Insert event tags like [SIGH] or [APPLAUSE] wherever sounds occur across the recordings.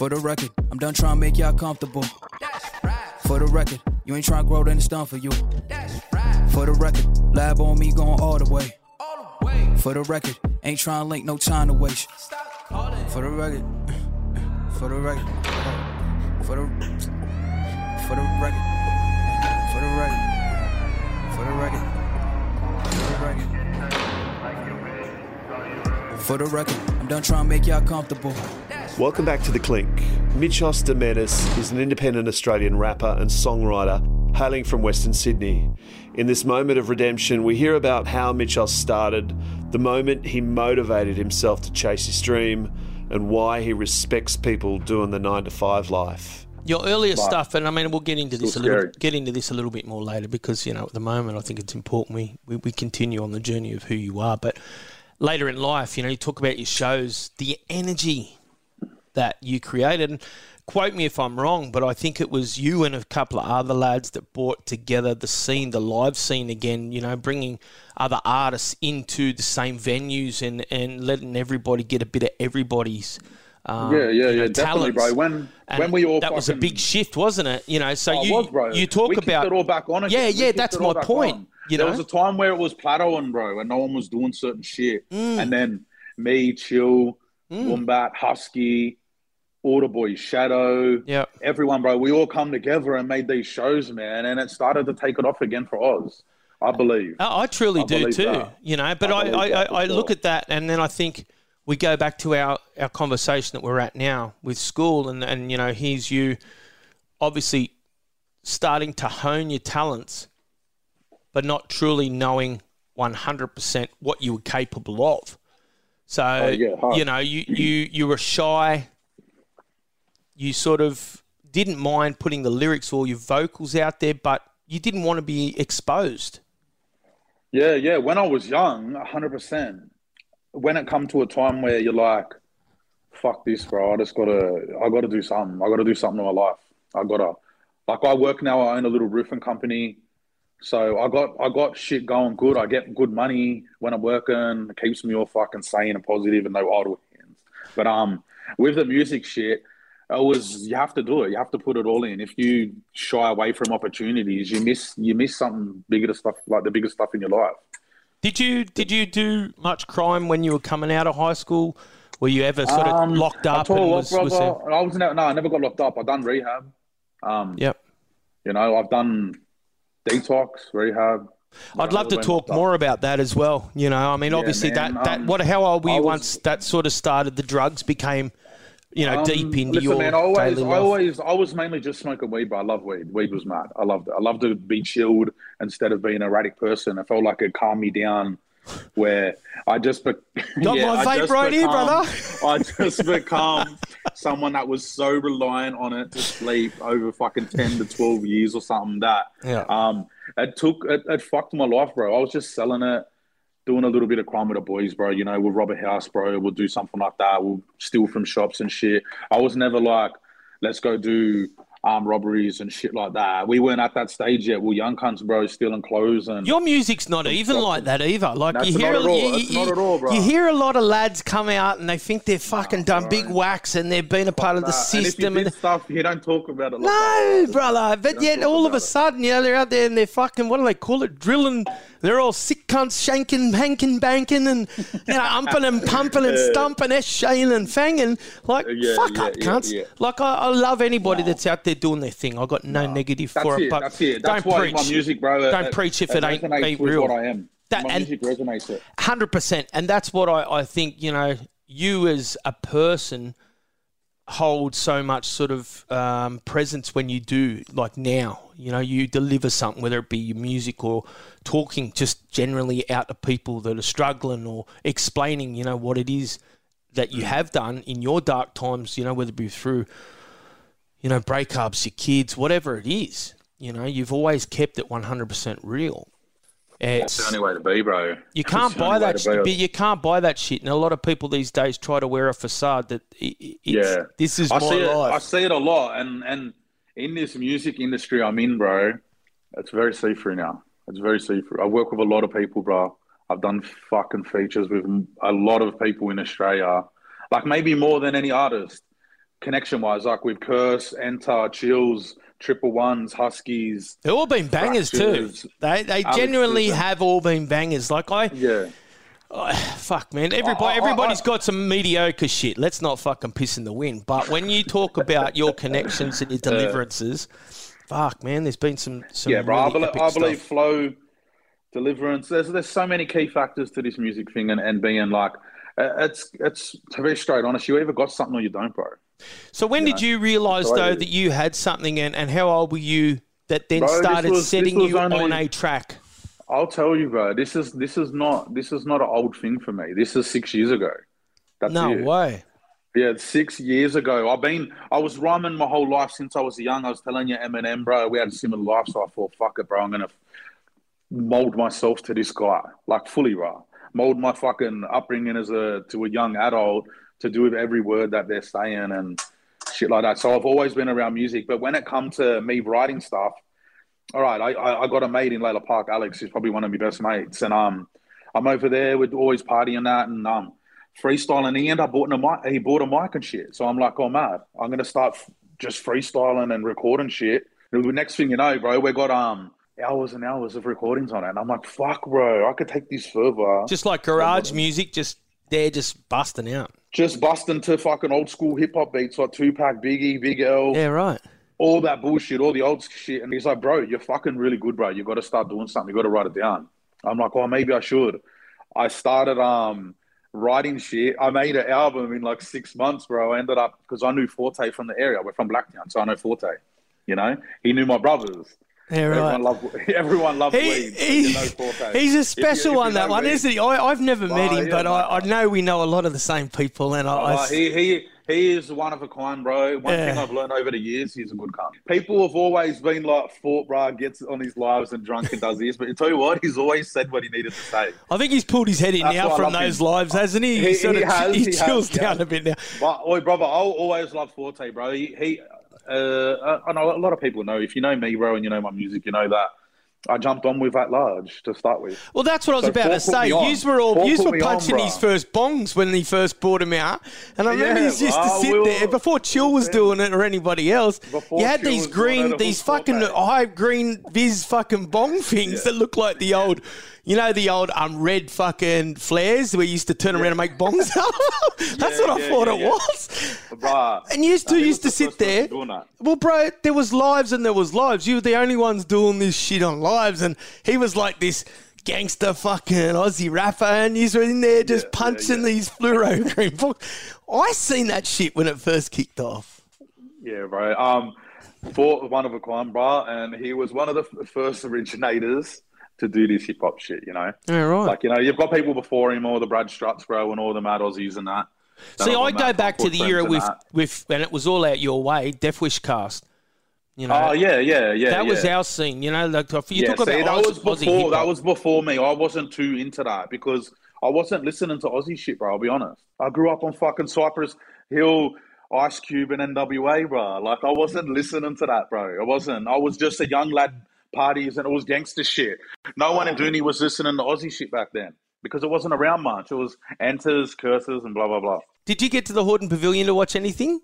For the record, I'm done trying to make y'all comfortable. For the record, you ain't trying to grow, then it's done for you. For the record, lab on me going all the way. For the record, ain't trying to link no time to waste. For the record, for the record, for the for the record, for the record, for the record, for the record. For the record, I'm done trying to make y'all comfortable. Welcome back to The Clink. Mitchos de is an independent Australian rapper and songwriter hailing from Western Sydney. In this moment of redemption, we hear about how Mitchos started, the moment he motivated himself to chase his dream, and why he respects people doing the 9 to 5 life. Your earlier stuff, and I mean, we'll get into this a Still little, get into this a little bit more later because you know at the moment I think it's important we, we we continue on the journey of who you are. But later in life, you know, you talk about your shows, the energy that you created. And quote me if I'm wrong, but I think it was you and a couple of other lads that brought together the scene, the live scene again. You know, bringing other artists into the same venues and and letting everybody get a bit of everybody's. Um, Yeah, yeah, you know, yeah, definitely, bro. When And when we all that was a big shift, wasn't it? You know, so Oh, you was, bro. you talk we about it all back on. Again. Yeah, yeah, that's my point. on. You there know, was a time where it was plateauing, bro, and no one was doing certain shit. Mm. And then me, Chill, Mm. Wombat, Husky, Order Boy, Shadow, yeah, everyone, bro. We all come together and made these shows, man, and it started to take it off again for Oz. I believe. I, I truly I do too. that. You know, but I I, believe I, that I, I look at that and then I think we go back to our, our conversation that we're at now with school and, and you know, here's you obviously starting to hone your talents, but not truly knowing 100% what you were capable of. So, Oh, yeah, you know, you, you, you were shy. You sort of didn't mind putting the lyrics or your vocals out there, but you didn't want to be exposed. Yeah, yeah. When I was young, hundred percent. When it come to a time where you're like, "Fuck this, bro! I just gotta, I gotta do something. I gotta do something in my life. I gotta." Like I work now. I own a little roofing company, so I got, I got shit going good. I get good money when I'm working. It keeps me all fucking sane and positive and no idle hands. But um, with the music shit, it was you have to do it. You have to put it all in. If you shy away from opportunities, you miss, you miss something bigger to stuff like the biggest stuff in your life. Did you did you do much crime when you were coming out of high school? Were you ever sort of Um, locked up tell you and what, was, was there- I was never, no, I never got locked up. I done rehab. Um, Yep. you know, I've done detox, rehab. I'd love to talk more about that as well. You know, I mean, Yeah, obviously man, that, that um, what how old were you was- once that sort of started? The drugs became, you know, Um, deep into listen, your man, I always, daily I always, I was mainly just smoking weed, but I love weed. Weed was mad. I loved it. I loved to be chilled instead of being an erratic person. I felt like it calmed me down. Where I just be- Got [LAUGHS] yeah, my vape right here, brother. [LAUGHS] I just become someone that was so reliant on it to sleep over fucking ten to twelve years or something. That Yeah. um, it took it, it fucked my life, bro. I was just selling it, doing a little bit of crime with the boys, bro. You know, we'll rob a house, bro. We'll do something like that. We'll steal from shops and shit. I was never like, let's go do armed robberies and shit like that. We weren't at that stage yet. We're young cunts, bro, stealing clothes and Your music's not even like that either. Like That's you hear, not you, you- all, you hear a lot of lads come out and they think they're fucking done big whacks and they've been a part of the that. And system. did And stuff, you don't talk about it. Like no, that. brother. But yet, all of a sudden, you know, they're out there and they're fucking. What do they call it? Drilling. They're all sick cunts, shanking, hanking, banking, and you know, umping and pumping and [LAUGHS] stumping, shaying and fanging. Like Yeah, fuck yeah, up, cunts. Like I, I love anybody that's out there doing their thing. I got no negative for it. it, but that's it. That's don't why preach. my music, bro. Don't preach if it ain't- ain't real. What I am. That- my and- music resonates it. Hundred percent, and that's what I, I think. You know, you as a person hold so much sort of um, presence when you do, like now. You know, you deliver something, whether it be your music or talking, just generally out to people that are struggling or explaining. You know what it is that you have done in your dark times. You know, whether it be through, you know, breakups, your kids, whatever it is. You know, you've always kept it one hundred percent real. That's the only way to be, bro. You can't buy that. Shit, you can't buy that shit, and a lot of people these days try to wear a facade that it's, Yeah, this is I my see it. I see it a lot, and and in this music industry I'm in, bro, it's very see through now. It's very see through. I work with a lot of people, bro. I've done fucking features with a lot of people in Australia, like maybe more than any artist. Connection wise, like with Curse, Nter, Chills, Triple Ones, Huskies. They've all been bangers too. They they Alex genuinely Cooper. have all been bangers. Like I, Yeah. fuck man, everybody everybody's got some mediocre shit. Let's not fucking piss in the wind. But when you talk about your connections and your [LAUGHS] deliverances, fuck man, there's been some some Yeah, bro. I, believe, I believe stuff. flow, deliverance. There's there's so many key factors to this music thing, and, and being like, uh, it's it's to be straight honest. You either got something or you don't, bro. So when did you realise That's the way though that you had something, and, and how old were you that then Bro, started was- setting you only- on a track? I'll tell you, bro. This is this is not this is not an old thing for me. This is six years ago. That's No it. way. Yeah, six years ago. I've been, I was rhyming my whole life since I was young. I was telling you, Eminem, bro, we had a similar life. So I thought, fuck it, bro, I'm going to mold myself to this guy, like fully, bro. Mold my fucking upbringing as a, to a young adult to do with every word that they're saying and shit like that. So I've always been around music. But when it come to me writing stuff, all right, I, I, I got a mate in Lalor Park, Alex, who's probably one of my best mates. And um, I'm over there, we'd always partying that. And um, freestyling. He ended up bought a mic. He bought a mic and shit. So I'm like, oh mad. I'm gonna start f- just freestyling and recording shit. And the next thing you know, bro, we got um hours and hours of recordings on it. And I'm like, fuck, bro, I could take this further. Just like garage music, just they're just busting out. Just busting to fucking old school hip hop beats like Tupac, Biggie, Big L, Yeah, right. all that bullshit, all the old shit. And he's like, bro, you're fucking really good, bro. You got to start doing something. You got to write it down. I'm like, oh, maybe I should. I started um writing shit. I made an album in like six months, bro. I ended up because I knew Forte from the area. We're from Blacktown, so I know Forte. You know, he knew my brothers. Yeah, right. Everyone loved [LAUGHS] everyone loved He, he- you know he's a special you one, that one, isn't he? I, I've never met Oh, him, yeah, but I, I know we know a lot of the same people. And I, I Uh, he, he he is one of a kind, bro. One Yeah. thing I've learned over the years, he's a good cunt. People have always been like, Fort bro gets on his lives and drunk and does this, but I tell you what, he's always said what he needed to say. I think he's pulled his head in That's now from those him. lives, hasn't he? He- sort he of [LAUGHS] has, he he has, chills he down has. a bit now. But oi, brother, I'll always love Forte, bro. He, he uh, I know a lot of people know. If you know me, bro, and you know my music, you know that I jumped on with that large to start with. Well, that's what I was So about to say. Yous were all yous were me on, punching his first bongs when he first brought him out, and I remember Yeah, he used to bruh, sit we were- there before Chill was doing it or anybody else. Before you had Chill these green, these fucking high green viz fucking bong things that look like the old, you know, the old um red fucking flares we used to turn around and make bongs up. [LAUGHS] that's Yeah, what I yeah, thought yeah, it yeah. was. Bruh. And you two used to sit there. Well, bro, there was lives and there was lives. You were the only ones doing this shit on lives, and he was like this gangster fucking Aussie rapper, and you were in there just Yeah, yeah, punching yeah. these fluoro green books. I seen that shit when it first kicked off. Yeah, bro. Um, was one of a kind, bro, and he was one of the first originators to do this hip hop shit. You know, Yeah, right. like you know, you've got people before him, all the Brad Struts, bro, and all the Mad Aussies and that. See, I go back to the era with with when it was all out your way, Def Wish Cast. You know, Oh yeah, yeah, yeah. that was our scene. You know, like you yeah, talk see, about that Aussie, was before. That was before me. I wasn't too into that because I wasn't listening to Aussie shit, bro. I'll be honest. I grew up on fucking Cypress Hill, Ice Cube, and NWA, bro. Like I wasn't listening to that, bro. I wasn't. I was just a young lad parties and it was gangster shit. No one in Dooney was listening to Aussie shit back then because it wasn't around much. It was Nters, curses, and blah blah blah. Did you get to the Hordern Pavilion to watch anything,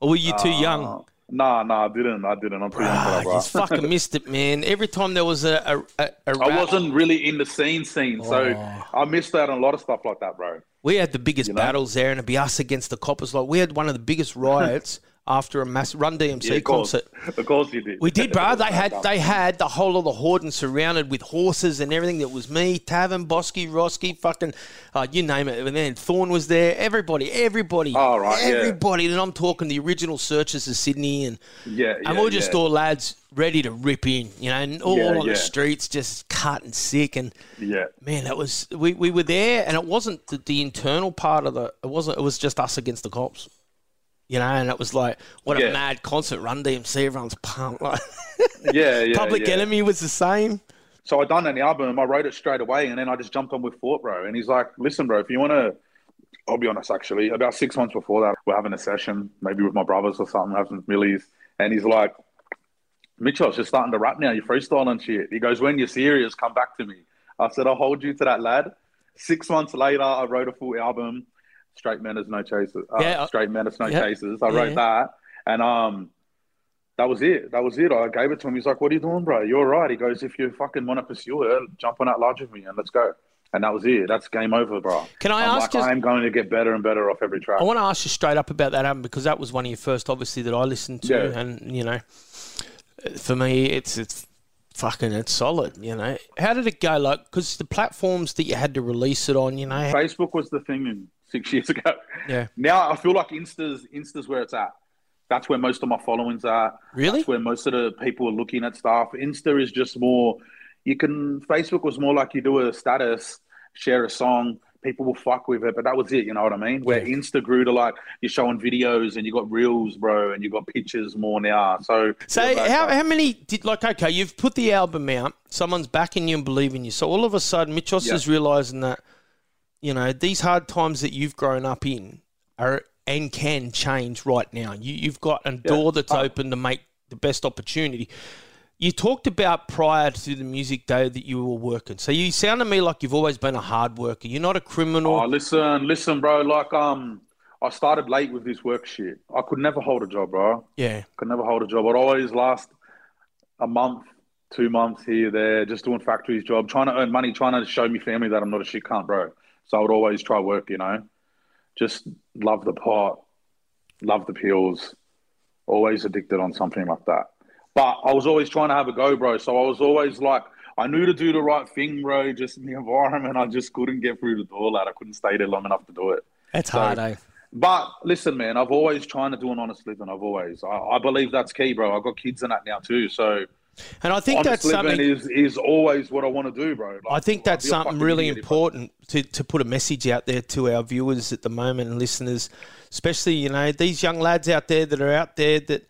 or were you too young? Uh, nah, nah, I didn't. I didn't. I'm too young for that, fucking missed it, man. Every time there was a a, a, I wasn't really in the scene scene, so Oh. I missed out on a lot of stuff like that, bro. We had the biggest know? battles there, and it'd be us against the coppers. Like we had one of the biggest riots after a mass Run DMC Yeah, of course. concert. Of course you did. We did, bro. They had [LAUGHS] they had the whole of the Hordern surrounded with horses and everything. That was me, Tavern, Bosky, Roski, fucking, uh, you name it. And then Thorn was there. Everybody, everybody, Oh, right, yeah. everybody. And I'm talking the original searchers of Sydney, and Yeah, and yeah, we're just yeah. all lads ready to rip in, you know, and all Yeah, on the streets, just cut and sick and Yeah, man, that was we, we were there, and it wasn't the, the internal part of the. It wasn't. It was just us against the cops. You know, and it was like what a Yeah. mad concert. Run DMC, everyone's pumped. [LAUGHS] Like, yeah, yeah. Public yeah. Enemy was the same. So I done an album. I wrote it straight away, and then I just jumped on with Fort, bro. And he's like, "Listen, bro, if you want to." I'll be honest, actually. About six months before that, we're having a session, maybe with my brothers or something, having some millies. And he's like, Mitchell's just starting to rap now. You're freestyling shit. He goes, When you're serious, come back to me. I said, I'll hold you to that, lad. Six months later, I wrote a full album. Straight menace, no chasers. Uh, Yeah, uh, straight menace, no yeah. chasers. I Yeah, wrote that, and um, that was it. That was it. I gave it to him. He's like, "What are you doing, bro? You're right." He goes, "If you fucking want to pursue it, jump on that lodge with me and let's go." And that was it. That's game over, bro. Can I I'm ask like, you- I'm going to get better and better off every track. I want to ask you straight up about that album because that was one of your first, obviously, that I listened to, Yeah. and you know, for me, it's it's fucking it's solid. You know, how did it go? Like, because the platforms that you had to release it on, you know, Facebook was the thing six years ago. yeah, Now I feel like Insta's Insta's where it's at. That's where most of my followings are. Really? That's where most of the people are looking at stuff. Insta is just more. You can. Facebook was more like you do a status, share a song, people will fuck with it, but that was it. You know what I mean? Where Yeah. Insta grew to like you're showing videos and you got reels, bro, and you got pictures more now. So So yeah, how, how many did like okay you've put the album out someone's backing you and believing you so all of a sudden Mitchos Yeah. is realizing that you know these hard times that you've grown up in are and can change right now you, you've got a door that's Uh, open to make the best opportunity you talked about prior to the music day that you were working so you sound to me like you've always been a hard worker you're not a criminal Oh, listen, listen, bro. Like, um, I started late with this work shit. I could never hold a job, bro. yeah Could never hold a job. I'd always last a month, two months here, there, just doing factories job, trying to earn money, trying to show me family that I'm not a shit cunt, bro. So I would always try work, you know. Just love the pot, love the pills, always addicted on something like that. But I was always trying to have a go, bro. So I was always like, I knew to do the right thing, bro. Just in the [LAUGHS] environment, I just couldn't get through the door, lad. I couldn't stay there long enough to do it. that's So- hard eh But listen, man, I've always trying to do an honest living. I've always, I, I believe that's key, bro. I've got kids in that now too. So and I think honest that's something is is always what I want to do, bro. Like, I think that's I'd be a something really important to, to put a message out there to our viewers at the moment and listeners, especially, you know, these young lads out there that are out there that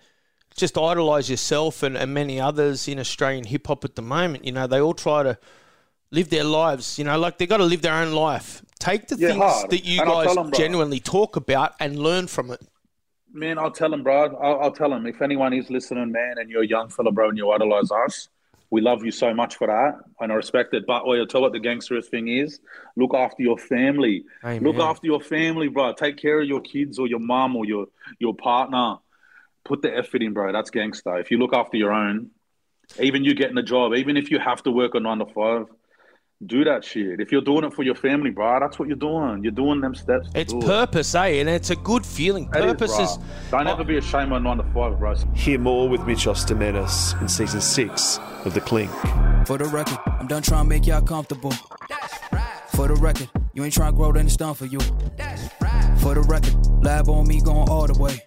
just idolise yourself and, and many others in Australian hip hop at the moment. You know, they all try to live their lives, you know, like they've got to live their own life. Take the Yeah, things hard. that you And guys tell 'em, bro. genuinely talk about and learn from it. Man, I'll tell him, bro. I'll, I'll tell him if anyone is listening, man, and you're a young fella, bro, and you idolize us, we love you so much for that, and I respect it. But I'll tell what the gangsterist thing is: look after your family. Amen. Look after your family, bro. Take care of your kids or your mum or your your partner. Put the effort in, bro. That's gangster. If you look after your own, even you getting a job, even if you have to work a nine to five, do that shit. If you're doing it for your family, bro, that's what you're doing. You're doing them steps. to It's do it. purpose, eh? And it's a good feeling. That is, Purpose bro. is. Don't ever be ashamed of nine to five, bro. Hear more with Mitchos Da Menace in season six of The Clink. For the record, I'm done trying to make y'all comfortable. Right. For the record, you ain't trying to grow, then it's done for you. For the record, lab on me going all the way.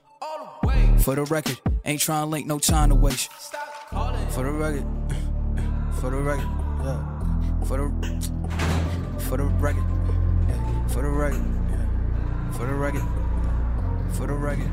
For the record, ain't trying to link, no time to waste. For the record, [LAUGHS] for the record, yeah. For the, for the record. For the record. For the record, for the record.